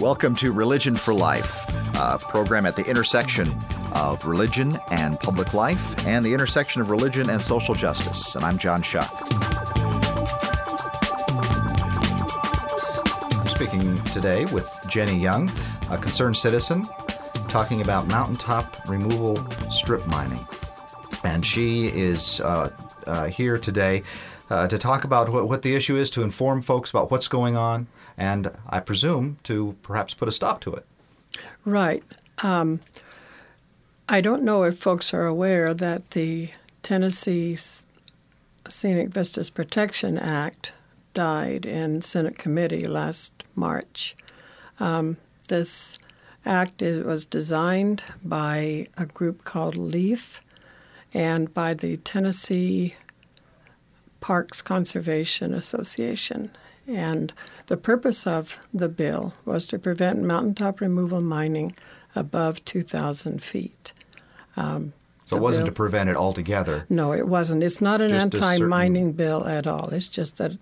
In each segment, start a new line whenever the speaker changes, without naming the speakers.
Welcome to Religion for Life, a program at the intersection of religion and public life and the intersection of religion and social justice. And I'm John Shuck. I'm speaking today with Jenny Young, a concerned citizen, talking about mountaintop removal strip mining. And she is uh, uh, here today uh, to talk about what, what the issue is, to inform folks about what's going on, and I presume to perhaps put a stop to it.
Right. Um, I don't know if folks are aware that the Tennessee Scenic Vistas Protection Act died in Senate committee last March. Um, this act is, was designed by a group called LEAF and by the Tennessee Parks Conservation Association. And the purpose of the bill was to prevent mountaintop removal mining above 2,000 feet.
Um, so it wasn't bill, to prevent it altogether.
No, it wasn't. It's not an anti-mining certain... bill at all. It's just that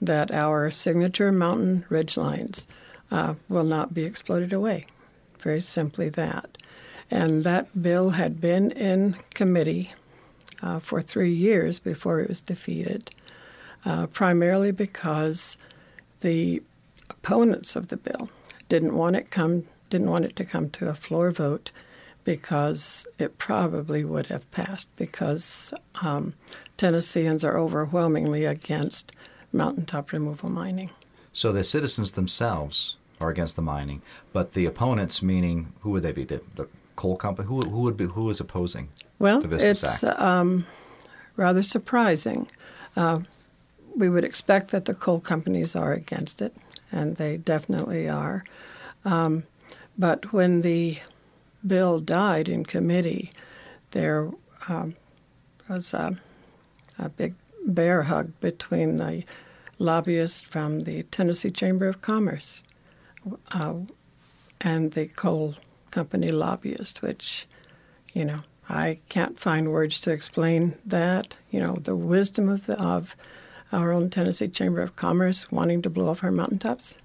that our signature mountain ridge lines uh, will not be exploded away. Very simply that. And that bill had been in committee uh, for three years before it was defeated, uh, primarily because the opponents of the bill didn't want it come didn't want it to come to a floor vote because it probably would have passed because um, Tennesseans are overwhelmingly against mountaintop removal mining.
So the citizens themselves are against the mining, but the opponents, meaning who would they be? The, the coal company? Who, who would be? Who is opposing?
Well, it's um, rather surprising. Uh, we would expect that the coal companies are against it, and they definitely are. Um, but when the bill died in committee, there um, was a, a, big bear hug between the lobbyists from the Tennessee Chamber of Commerce uh, and the coal company lobbyist, which, you know, I can't find words to explain that. You know, the wisdom of the, of our own Tennessee Chamber of Commerce wanting to blow off our mountaintops.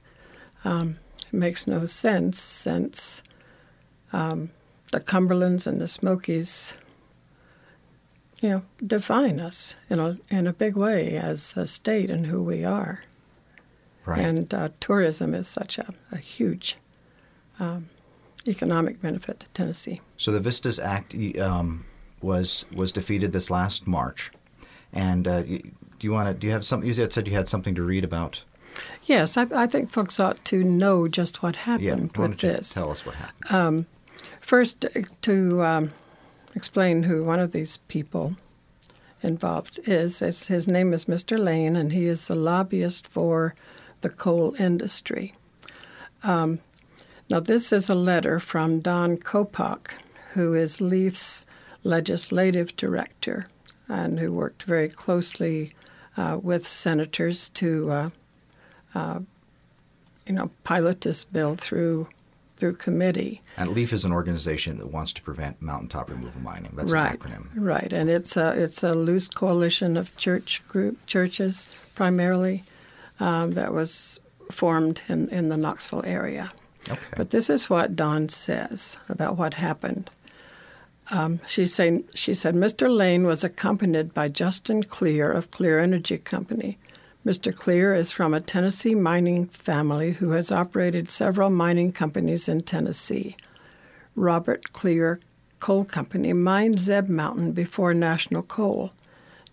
Um, it makes no sense since um, the Cumberlands and the Smokies, you know, define us in a in a big way as a state and who we are.
Right.
And uh, tourism is such a, a huge um, economic benefit to Tennessee.
So the Vistas Act um, was was defeated this last March, and uh, do you want to? Do you have something? You said you had something to read about.
Yes, I, I think folks ought to know just what happened
yeah,
with this.
Tell us what happened. Um,
first, to um, explain who one of these people involved is, is, his name is Mr. Lane, and he is the lobbyist for the coal industry. Um, now, this is a letter from Dawn Coppock, who is Leaf's legislative director and who worked very closely uh, with senators to, uh, uh, you know, pilot this bill through through committee.
And LEAF is an organization that wants to prevent mountaintop removal mining. That's
right,
an acronym.
Right, and it's a it's a loose coalition of church group churches primarily um, that was formed in in the Knoxville area.
Okay.
But this is what Dawn says about what happened. Um, she, say, she said Mr. Lane was accompanied by Justin Clear of Clear Energy Company. Mr. Clear is from a Tennessee mining family who has operated several mining companies in Tennessee. Robert Clear Coal Company mined Zeb Mountain before National Coal.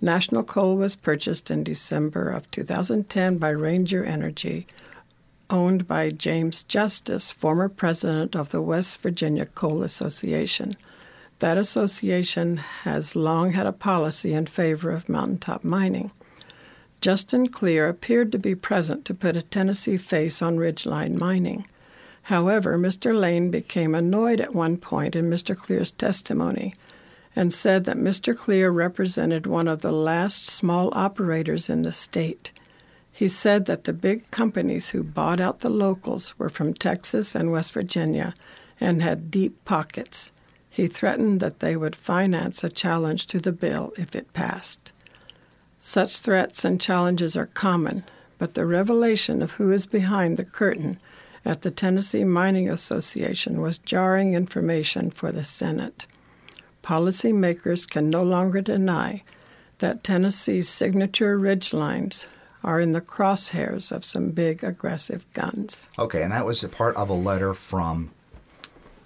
National Coal was purchased in December of 2010 by Ranger Energy, owned by James Justice, former president of the West Virginia Coal Association. That association has long had a policy in favor of mountaintop mining. Justin Clear appeared to be present to put a Tennessee face on ridgeline mining. However, Mr. Lane became annoyed at one point in Mr. Clear's testimony and said that Mr. Clear represented one of the last small operators in the state. He said that the big companies who bought out the locals were from Texas and West Virginia and had deep pockets. He threatened that they would finance a challenge to the bill if it passed. Such threats and challenges are common, but the revelation of who is behind the curtain at the Tennessee Mining Association was jarring information for the Senate. Policymakers can no longer deny that Tennessee's signature ridge lines are in the crosshairs of some big aggressive guns.
Okay, and that was a part of a letter from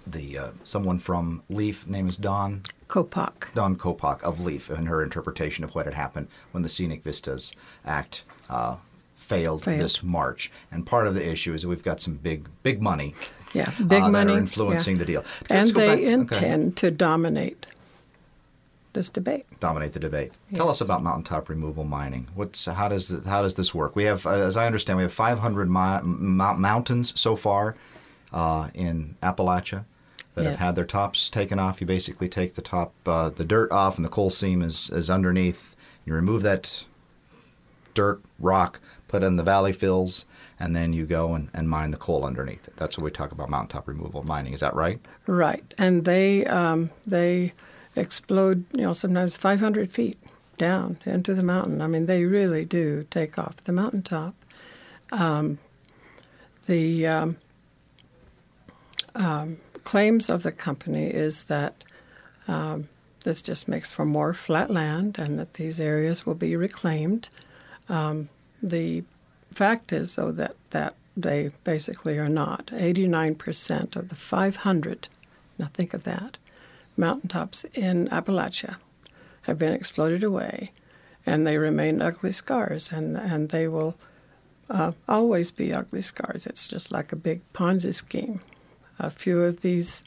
the uh, someone from Leaf, name is Dawn
Coppock.
Dawn Coppock of Leaf, and her interpretation of what had happened when the Scenic Vistas Act uh, failed,
Failed.
this March. And part of the issue is that we've got some big, big money.
Yeah, big
uh,
money
that are influencing
yeah.
the deal.
And
Let's go
they
back- okay.
intend to dominate this debate.
dominate the debate. Tell us about mountaintop removal mining. What's how does it, how does this work? We have, uh, as I understand, we have 500 mi- mount- mountains so far uh, in Appalachia that have had their tops taken off. You basically take the top, uh, the dirt off, and the coal seam is is underneath. You remove that dirt, rock, put in the valley fills, and then you go and, and mine the coal underneath it. That's what we talk about mountaintop removal mining. Is that right?
Right, and they um, they explode. You know, sometimes 500 feet down into the mountain. I mean, they really do take off the mountaintop. Um, the um, um, claims of the company is that um, this just makes for more flat land, and that these areas will be reclaimed. Um, the fact is, though, that that they basically are not. 89% of the 500, now think of that, mountaintops in Appalachia have been exploded away, and they remain ugly scars, and, and they will uh, always be ugly scars. It's just like a big Ponzi scheme. A few of these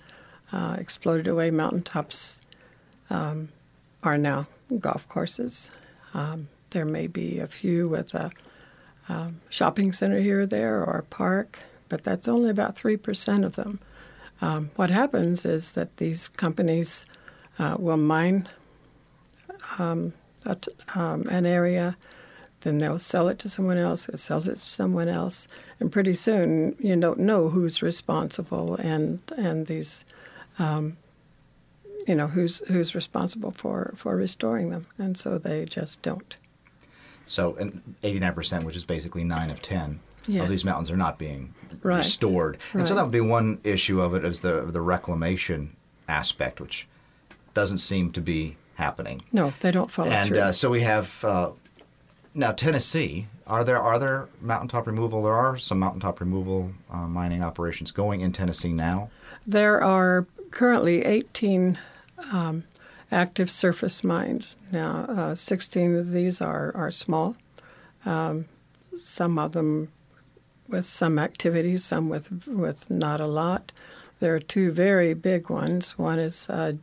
uh, exploded away mountaintops um, are now golf courses. Um, there may be a few with a um, shopping center here or there or a park, but that's only about 3% of them. Um, what happens is that these companies uh, will mine um, um, an area, then they'll sell it to someone else who sells it to someone else, and pretty soon you don't know who's responsible and and these, um, you know, who's who's responsible for for restoring them, and so they just don't.
So, and 89%, which is basically 9 of 10 of these mountains are not being
Right.
restored. And so that would be one issue of it is the the reclamation aspect, which doesn't seem to be happening.
No, they don't follow
and
through.
uh, so we have uh, now Tennessee. Are there are there mountaintop removal? There are some mountaintop removal uh, mining operations going in Tennessee now.
There are currently 18 um, active surface mines. Now, uh, 16 of these are, are small, um, some of them with some activity, some with, with not a lot. There are two very big ones. One is uh,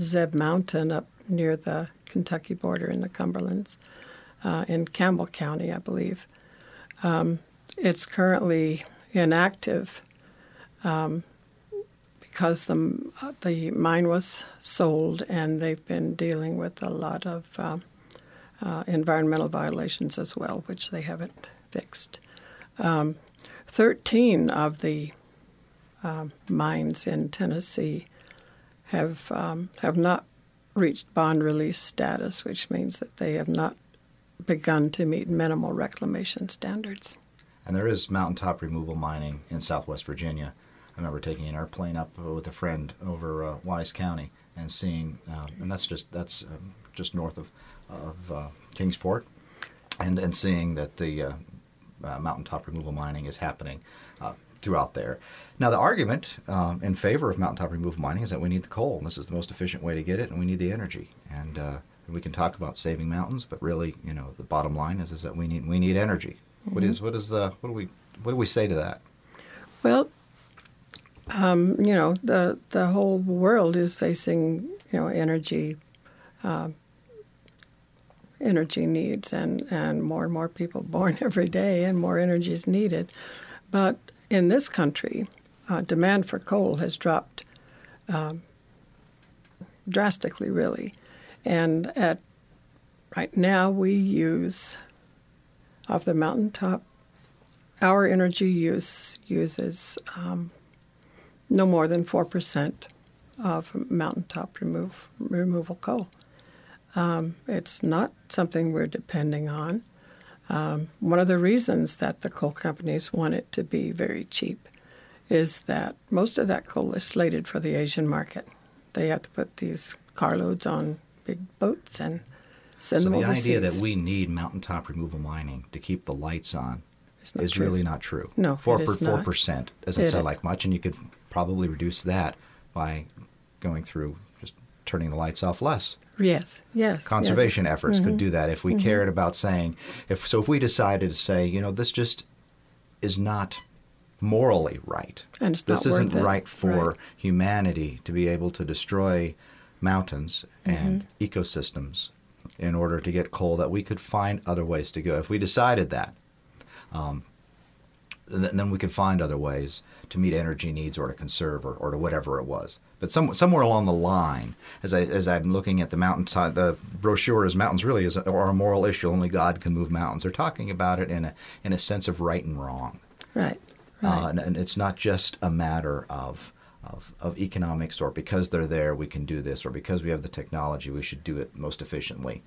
Zeb Mountain up near the Kentucky border in the Cumberlands, uh, in Campbell County, I believe. Um, it's currently inactive because the uh, the mine was sold, and they've been dealing with a lot of uh, uh, environmental violations as well, which they haven't fixed. Um, Thirteen of the um, mines in Tennessee have um, have not reached bond release status, which means that they have not begun to meet minimal reclamation standards.
And there is mountaintop removal mining in Southwest Virginia. I remember taking an airplane up uh, with a friend over uh, Wise County and seeing, um, and that's just that's um, just north of of uh, Kingsport, and and seeing that the uh, uh, mountaintop removal mining is happening uh, throughout there. Now, the argument um, in favor of mountaintop removal mining is that we need the coal, and this is the most efficient way to get it, and we need the energy. And uh, we can talk about saving mountains, but really, you know, the bottom line is is that we need we need energy. What is what is the what do we what do we say to that?
Well, um, you know, the the whole world is facing you know energy uh, energy needs, and and more and more people born every day, and more energy is needed. But in this country, uh, demand for coal has dropped um, drastically, really, and at right now we use of the mountaintop our energy use uses um, no more than 4% of mountaintop remove, removal coal. Um, it's not something we're depending on. Um, one of the reasons that the coal companies want it to be very cheap is that most of that coal is slated for the Asian market. They have to put these carloads on big boats and send
so
them
the
overseas.
idea that we need mountaintop removal mining to keep the lights on is
true.
really not true.
No,
four
is
four percent doesn't
It
sound like much, and you could probably reduce that by going through just turning the lights off less.
Yes, yes.
Conservation efforts
Mm-hmm.
could do that if we cared about saying if so. If we decided to say, you know, this just is not morally right.
And it's
this
not
isn't
worth it.
right for
Right.
humanity to be able to destroy mountains and
Mm-hmm.
ecosystems in order to get coal that we could find other ways to go. If we decided that, um, then, then we could find other ways to meet energy needs or to conserve or, or to whatever it was. But some, somewhere along the line, as I as I'm looking at the mountainside, the brochure is mountains really is a, are a moral issue. Only God can move mountains. They're talking about it in a in a sense of right and wrong.
Right,
Uh,
right.
and, and it's not just a matter of, of, of economics or because they're there we can do this or because we have the technology we should do it most efficiently.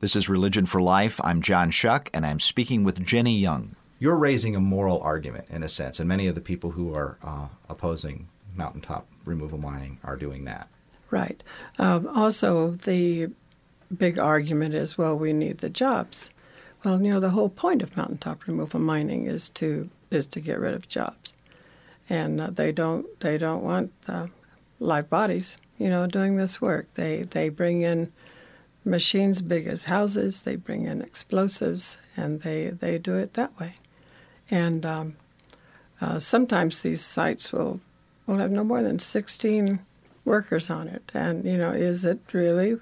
This is Religion for Life. I'm John Shuck and I'm speaking with Jenny Young. You're raising a moral argument in a sense, and many of the people who are uh, opposing mountaintop removal mining are doing that.
Right. Um, also, the big argument is, well, we need the jobs. Well, you know, the whole point of mountaintop removal mining is to is to get rid of jobs, and uh, they don't they don't want uh, live bodies, you know, doing this work. They they bring in machines big as houses. They bring in explosives, and they they do it that way. And um, uh, sometimes these sites will will have no more than 16 workers on it. And, you know, is it really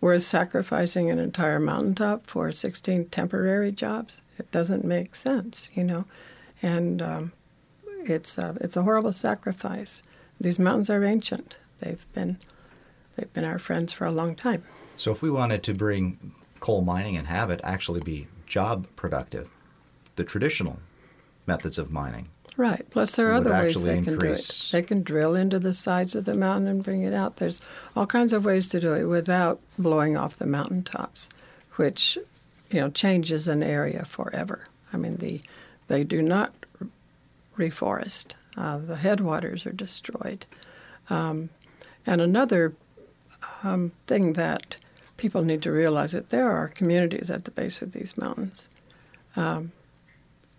worth sacrificing an entire mountaintop for 16 temporary jobs? It doesn't make sense, you know. And um, it's, a, it's a horrible sacrifice. These mountains are ancient. They've been, they've been our friends for a long time.
So if we wanted to bring coal mining and have it actually be job productive, the traditional methods of mining
Right. Plus, there are other ways they can do it. They can drill into the sides of the mountain and bring it out. There's all kinds of ways to do it without blowing off the mountaintops, which, you know, changes an area forever. I mean, the they do not reforest. Uh, the headwaters are destroyed. Um, and another um, thing that people need to realize that there are communities at the base of these mountains. Um,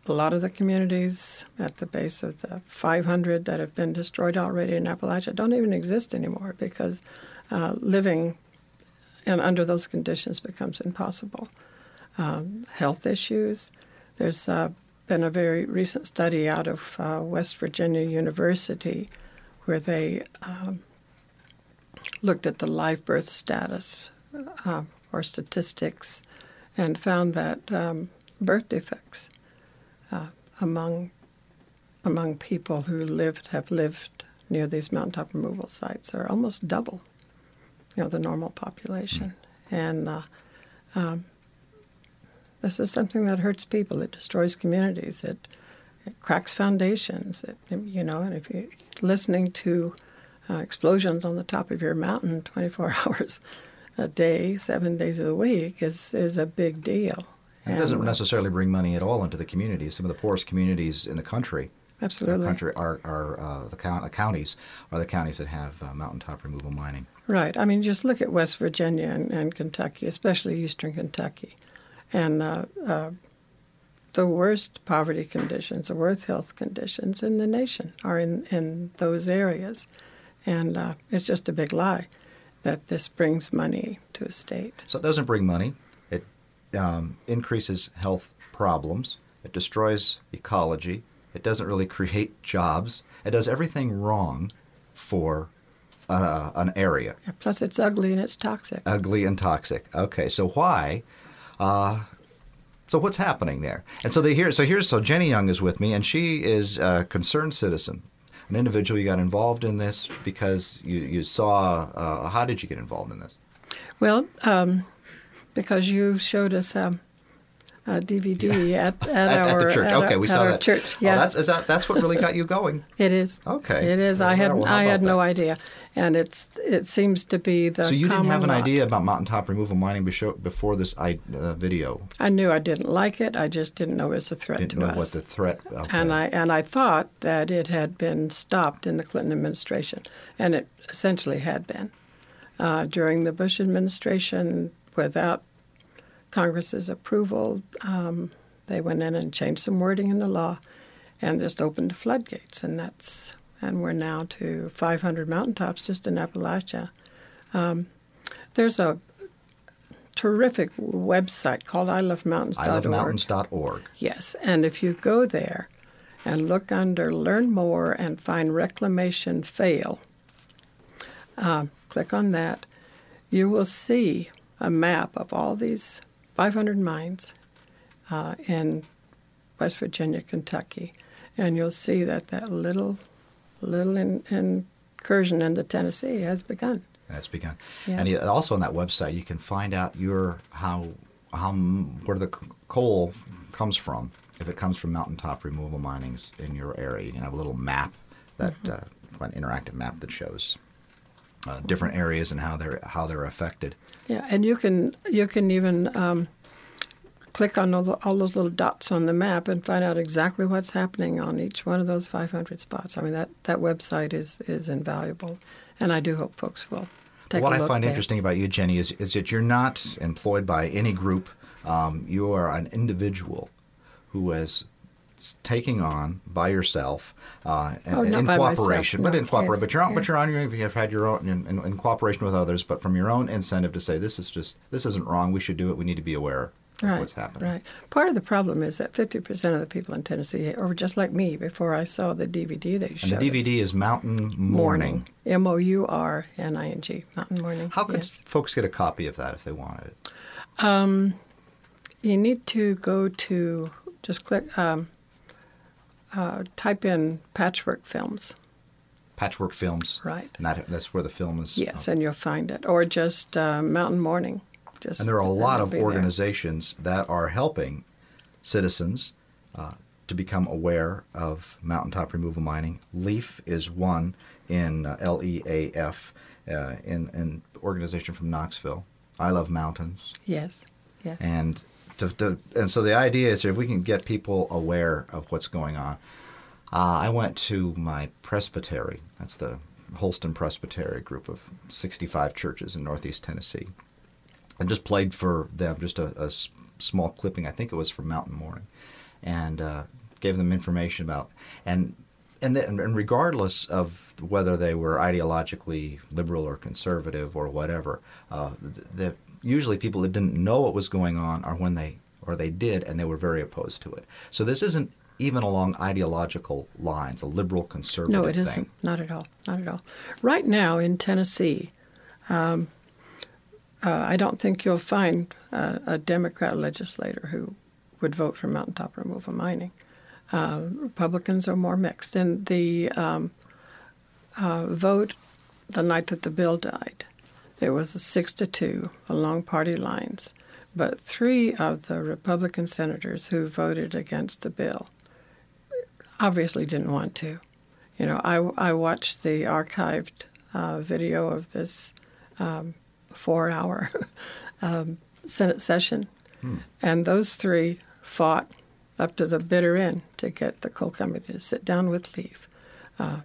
a lot of the communities at the base of the 500 that have been destroyed already in Appalachia don't even exist anymore because uh, living and under those conditions becomes impossible. Um, health issues. There's uh, been a very recent study out of uh, West Virginia University where they um, looked at the live birth status uh, or statistics and found that um, birth defects uh, among among people who lived have lived near these mountaintop removal sites are almost double, you know, the normal population, and uh, um, this is something that hurts people. It destroys communities. It it cracks foundations. It, you know, and if you're listening to uh, explosions on the top of your mountain 24 hours a day, seven days of the week is is a big deal.
And it doesn't necessarily bring money at all into the communities. Some of the poorest communities in the country,
Absolutely.
the country are, are uh, the, count, counties are the counties that have uh, mountaintop removal mining.
Right. I mean, just look at West Virginia and, and Kentucky, especially eastern Kentucky. And uh, uh, the worst poverty conditions, the worst health conditions in the nation are in, in those areas. And uh, it's just a big lie that this brings money to a state.
So it doesn't bring money. It um, increases health problems. It destroys ecology. It doesn't really create jobs. It does everything wrong for uh, an area.
Yeah, Plus, it's ugly and it's toxic.
ugly and toxic. Okay, so why? Uh, so what's happening there? And so they hear. So here's so Jenny Young is with me, and she is a concerned citizen, an individual. You got involved in this because you you saw. Uh, how did you get involved in this?
Well, um, because you showed us um, uh, DVD at, at,
At, at
our
the church.
at
okay,
our,
we
at
saw that.
church.
Oh,
Yeah,
that's is that that's what really got you going.
it is.
Okay.
it is.
Well,
I had I had no idea, and it's it seems to be the.
So you didn't have an
lot.
idea about mountaintop removal mining before this I, uh, video.
I knew I didn't like it. I just didn't know it was a threat
Didn't
to
know
us.
what the threat. Okay.
and I and I thought that it had been stopped in the Clinton administration, and it essentially had been uh, during the Bush administration without Congress's approval. Um, they went in and changed some wording in the law, and just opened the floodgates, and that's and we're now to 500 mountaintops just in Appalachia. Um, there's a terrific website called ilovemountains.org.
ilovemountains.org.
Yes, and if you go there and look under Learn More and find Reclamation Fail, uh, click on that, you will see a map of all these 500 mines uh, in West Virginia, Kentucky, and you'll see that that little, little in, incursion into Tennessee has begun.
That's begun.
Yeah.
And also on that website, you can find out your how how where the coal comes from. If it comes from mountaintop removal minings in your area, you can have a little map that
Mm-hmm.
uh, an interactive map that shows uh, different areas and how they're how they're affected.
Yeah, and you can you can even um, click on all, the, all those little dots on the map and find out exactly what's happening on each one of those 500 spots. I mean that that website is is invaluable, and I do hope folks will take
what
a
I
look
find
there.
interesting about you, Jenny, is, is that you're not employed by any group. Um, you are an individual who taking on by yourself uh,
Oh,
and in
by myself,
cooperation, but in cooperation. But you're on,
yeah.
but you're on your. You've had your own in, in, in cooperation with others, but from your own incentive to say this is just this isn't wrong. We should do it. We need to be aware
Right,
what's happening.
right. Part of the problem is that 50% of the people in Tennessee are just like me before I saw the DVD that you
And
showed
the
us.
DVD is Mountain
Mourning. M O U R N I N G. Mountain Mourning.
How could
yes.
folks get a copy of that if they wanted it?
You need to go to just click, um, uh, type in Patchwork Films.
Patchwork Films.
Right.
And that, that's where the film is.
Yes, and you'll find it. Or just uh, Mountain Mourning. Just
And there are a lot of
be there.
organizations that are helping citizens uh, to become aware of mountaintop removal mining. LEAF is one in uh, L E A F, uh, in an organization from Knoxville. I love mountains,
Yes, yes.
and to, to, and so the idea is if we can get people aware of what's going on. Uh, I went to my presbytery. That's the Holston Presbytery group of 65 churches in Northeast Tennessee and just played for them just a small clipping. I think it was from Mountain Mourning, and uh, gave them information about and and, the, and regardless of whether they were ideologically liberal or conservative or whatever, uh, the, the usually people that didn't know what was going on are when they or they did and they were very opposed to it. So this isn't even along ideological lines, a liberal conservative
no, it
thing.
isn't. Not at all. Not at all. Right now in Tennessee, um, uh, I don't think you'll find a Democrat legislator who would vote for mountaintop removal mining. Uh, Republicans are more mixed. And the um, uh, vote the night that the bill died, it was a six to two along party lines. But three of the Republican senators who voted against the bill obviously didn't want to. You know, I, I watched the archived uh, video of this um, four hour um, Senate session, and those three fought up to the bitter end to get the coal company to sit down with Leaf, uh,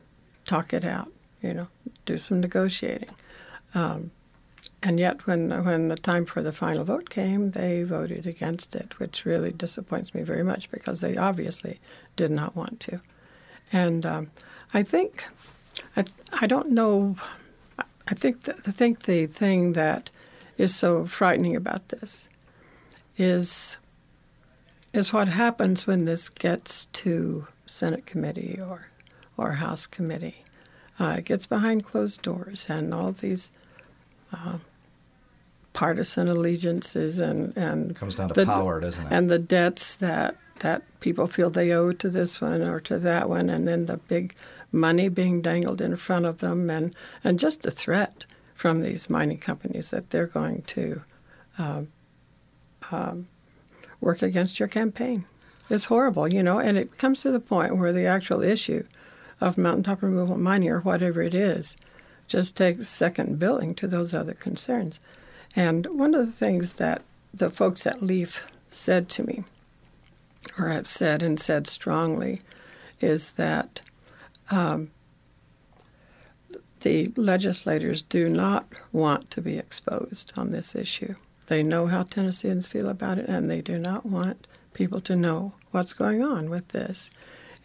talk it out, you know, do some negotiating. Um, and yet, when when the time for the final vote came, they voted against it, which really disappoints me very much because they obviously did not want to. And um, I think, I, I don't know, I think the, I think the thing that is so frightening about this is is what happens when this gets to Senate committee or or House committee. Uh, it gets behind closed doors, and all these uh, partisan allegiances and and
It comes down to
the-
power, doesn't it?
and the debts that that people feel they owe to this one or to that one, and then the big money being dangled in front of them, and and just the threat from these mining companies that they're going to um, um, work against your campaign. It's horrible, you know, and it comes to the point where the actual issue of mountaintop removal mining or whatever it is just takes second billing to those other concerns. And one of the things that the folks at LEAF said to me, or have said and said strongly, is that um, the legislators do not want to be exposed on this issue. They know how Tennesseans feel about it, and they do not want people to know what's going on with this.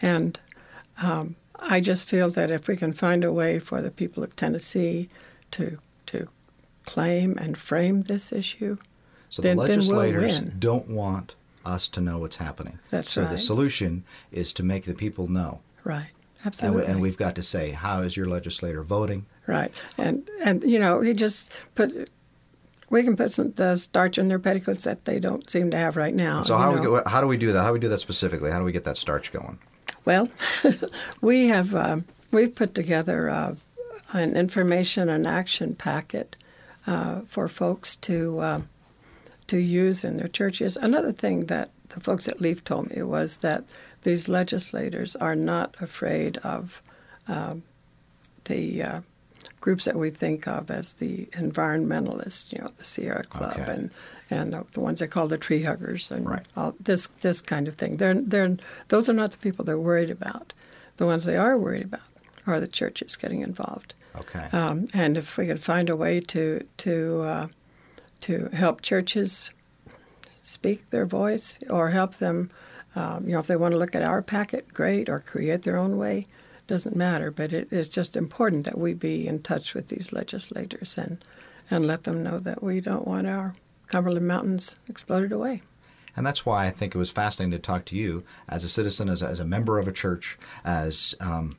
And um, I just feel that if we can find a way for the people of Tennessee to to claim and frame this issue,
So
then,
the
then we'll
legislators
win.
don't want us to know what's happening.
That's
so the solution is to make the people know.
Right.
And,
Absolutely.
we, and we've got to say, how is your legislator voting?
Right, and and you know he just put. We can put some the starch in their petticoats that they don't seem to have right now.
So how, do we, go- how do we do that? How do we do that specifically? How do we get that starch going?
Well, we have um, we've put together uh, an information and action packet uh, for folks to um to use in their churches. Another thing that the folks at Leaf told me was that these legislators are not afraid of um, the uh, groups that we think of as the environmentalists, you know, the Sierra Club
Okay.
and and uh, the ones they call the tree huggers and
Right.
all this this kind of thing. They're they're those are not the people they're worried about. The ones they are worried about are the churches getting involved.
Okay.
Um, and if we could find a way to to uh, to help churches speak their voice, or help them, um, you know, if they want to look at our packet, great, or create their own way, doesn't matter. But it is just important that we be in touch with these legislators and and let them know that we don't want our Cumberland Mountains exploded away.
And that's why I think it was fascinating to talk to you as a citizen, as a, as a member of a church, as um,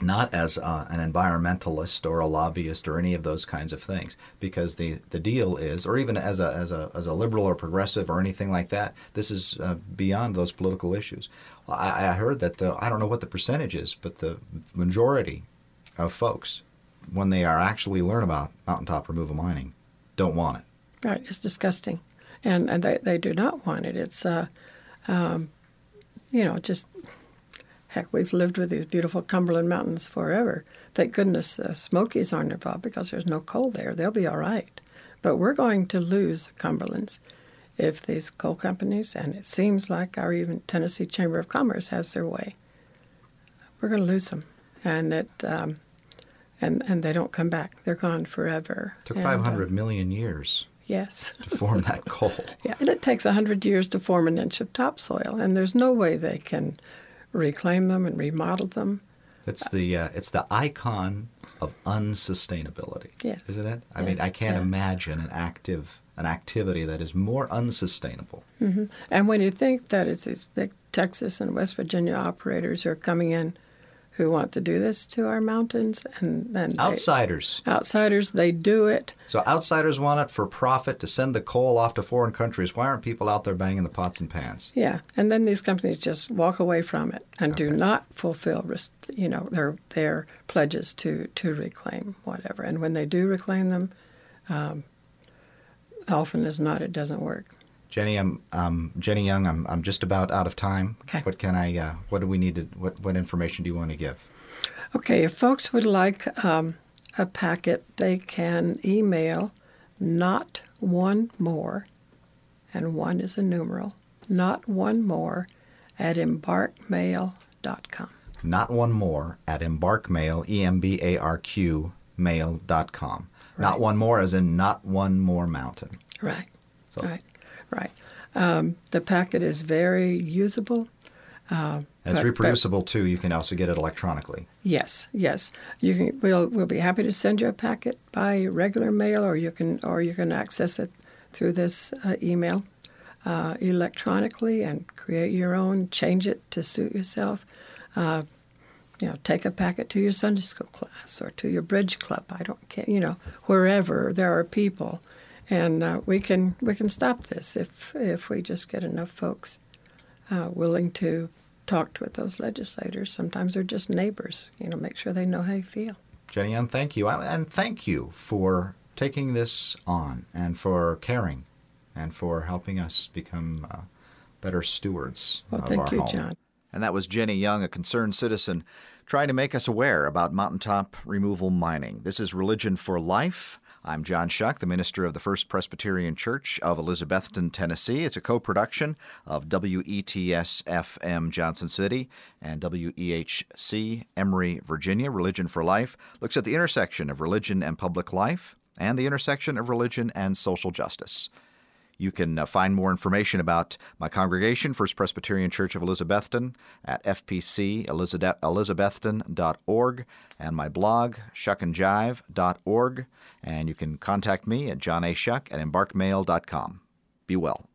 not as uh, an environmentalist or a lobbyist or any of those kinds of things. Because the, the deal is, or even as a, as, a, as a liberal or progressive or anything like that, this is uh, beyond those political issues. I, I heard that the, I don't know what the percentage is, but the majority of folks, when they are actually learn about mountaintop removal mining, don't want it.
Right, it's disgusting, and and they, they do not want it. It's uh, um, you know, just heck. We've lived with these beautiful Cumberland Mountains forever. Thank goodness uh, Smokies aren't involved because there's no coal there. They'll be all right, but we're going to lose Cumberlands if these coal companies and it seems like our even Tennessee Chamber of Commerce has their way. We're going to lose them, and it. Um, and, and they don't come back. They're gone forever.
It took
And, uh,
500 million years
yes.
to form that coal.
Yeah, and it takes 100 years to form an inch of topsoil, and there's no way they can reclaim them and remodel them.
It's the uh, it's the icon of unsustainability.
Yes.
Isn't it? I mean, I can't
yeah.
imagine an active an activity that is more unsustainable.
And when you think that it's these big Texas and West Virginia operators who are coming in who want to do this to our mountains, and then they-
Outsiders.
outsiders, they do it.
So outsiders want it for profit to send the coal off to foreign countries. Why aren't people out there banging the pots and pans?
Yeah, and then these companies just walk away from it and do not fulfill, you know, their their pledges to to reclaim whatever. And when they do reclaim them, um, often as not, it doesn't work.
Jenny, I'm um, Jenny Young. I'm I'm just about out of time.
Okay.
What can I? Uh, what do we need to? What what information do you want to give?
Okay, if folks would like um, a packet, they can email not one more, and one is a numeral, not one more at embarqmail.com.
Not one more at embarqmail e m b a r q mail dot com. Not one more, as in not one more mountain.
Right,
So-
right, right. Um, the packet is very usable. Uh,
it's
but- but-
reproducible too. You can also get it electronically.
Yes, yes. You can. We'll we'll be happy to send you a packet by regular mail, or you can or you can access it through this uh, email uh, electronically and create your own. Change it to suit yourself. Uh, you know, take a packet to your Sunday school class or to your bridge club. I don't care. You know, wherever there are people, and uh, we can we can stop this if if we just get enough folks uh, willing to talk with those legislators. Sometimes they're just neighbors. You know, make sure they know how you feel.
Jenny Young, thank you. And thank you for taking this on and for caring and for helping us become uh, better stewards
Well,
of
thank
our
you,
home.
John.
And that was Jenny Young, a concerned citizen, trying to make us aware about mountaintop removal mining. This is Religion for Life. I'm John Shuck, the minister of the First Presbyterian Church of Elizabethton, Tennessee. It's a co production of WETS FM Johnson City and WEHC Emory, Virginia. Religion for Life looks at the intersection of religion and public life and the intersection of religion and social justice. You can uh, find more information about my congregation, First Presbyterian Church of Elizabethton, at fpcelizabethton.org and my blog, shuckandjive.org. And you can contact me at johnashuck at embarqmail.com. Be well.